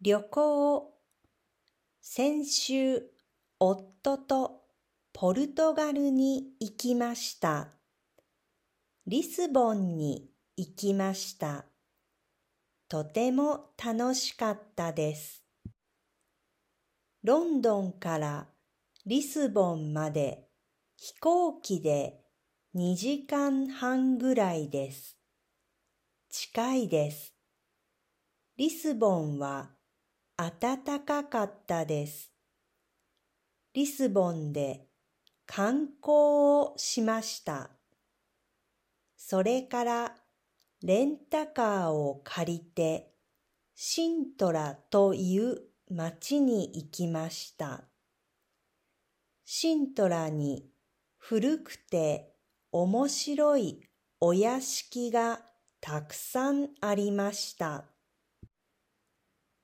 旅行先週夫とポルトガルに行きました。リスボンに行きました。とても楽しかったです。ロンドンからリスボンまで飛行機で2時間半ぐらいです。近いです。リスボンは暖かかったです。リスボンで観光をしました。それからレンタカーを借りてシントラという町に行きました。シントラに古くて面白いお屋敷がたくさんありました。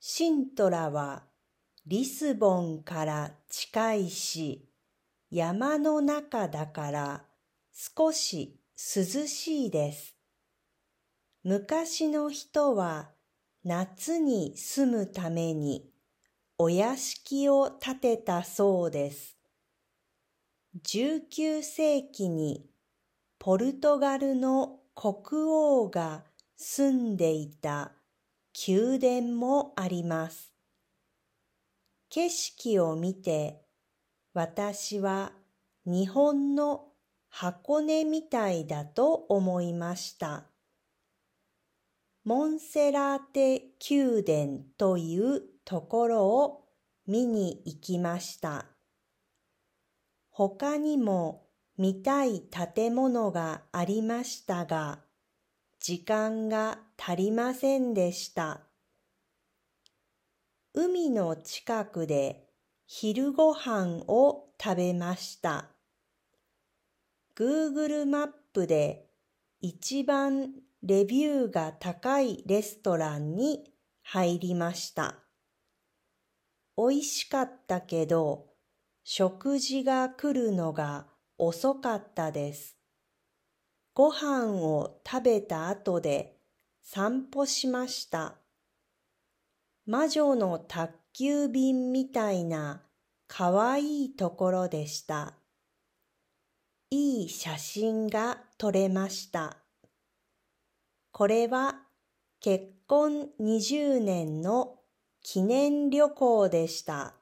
シントラはリスボンから近いし、山の中だから少し涼しいです。昔の人は夏に住むためにお屋敷を建てたそうです。19世紀にポルトガルの国王が住んでいた宮殿もあります。景色を見て私は日本の箱根みたいだと思いました。モンセラーテ宮殿というところを見に行きました。他にも見たい建物がありましたが、時間が足りませんでした。海の近くで昼ご飯を食べました。Google マップで一番レビューが高いレストランに入りました。美味しかったけど、食事が来るのが遅かったです。ご飯を食べた後で散歩しました。魔女の宅急便みたいなかわいいところでした。いい写真が撮れました。これは結婚20年の記念旅行でした。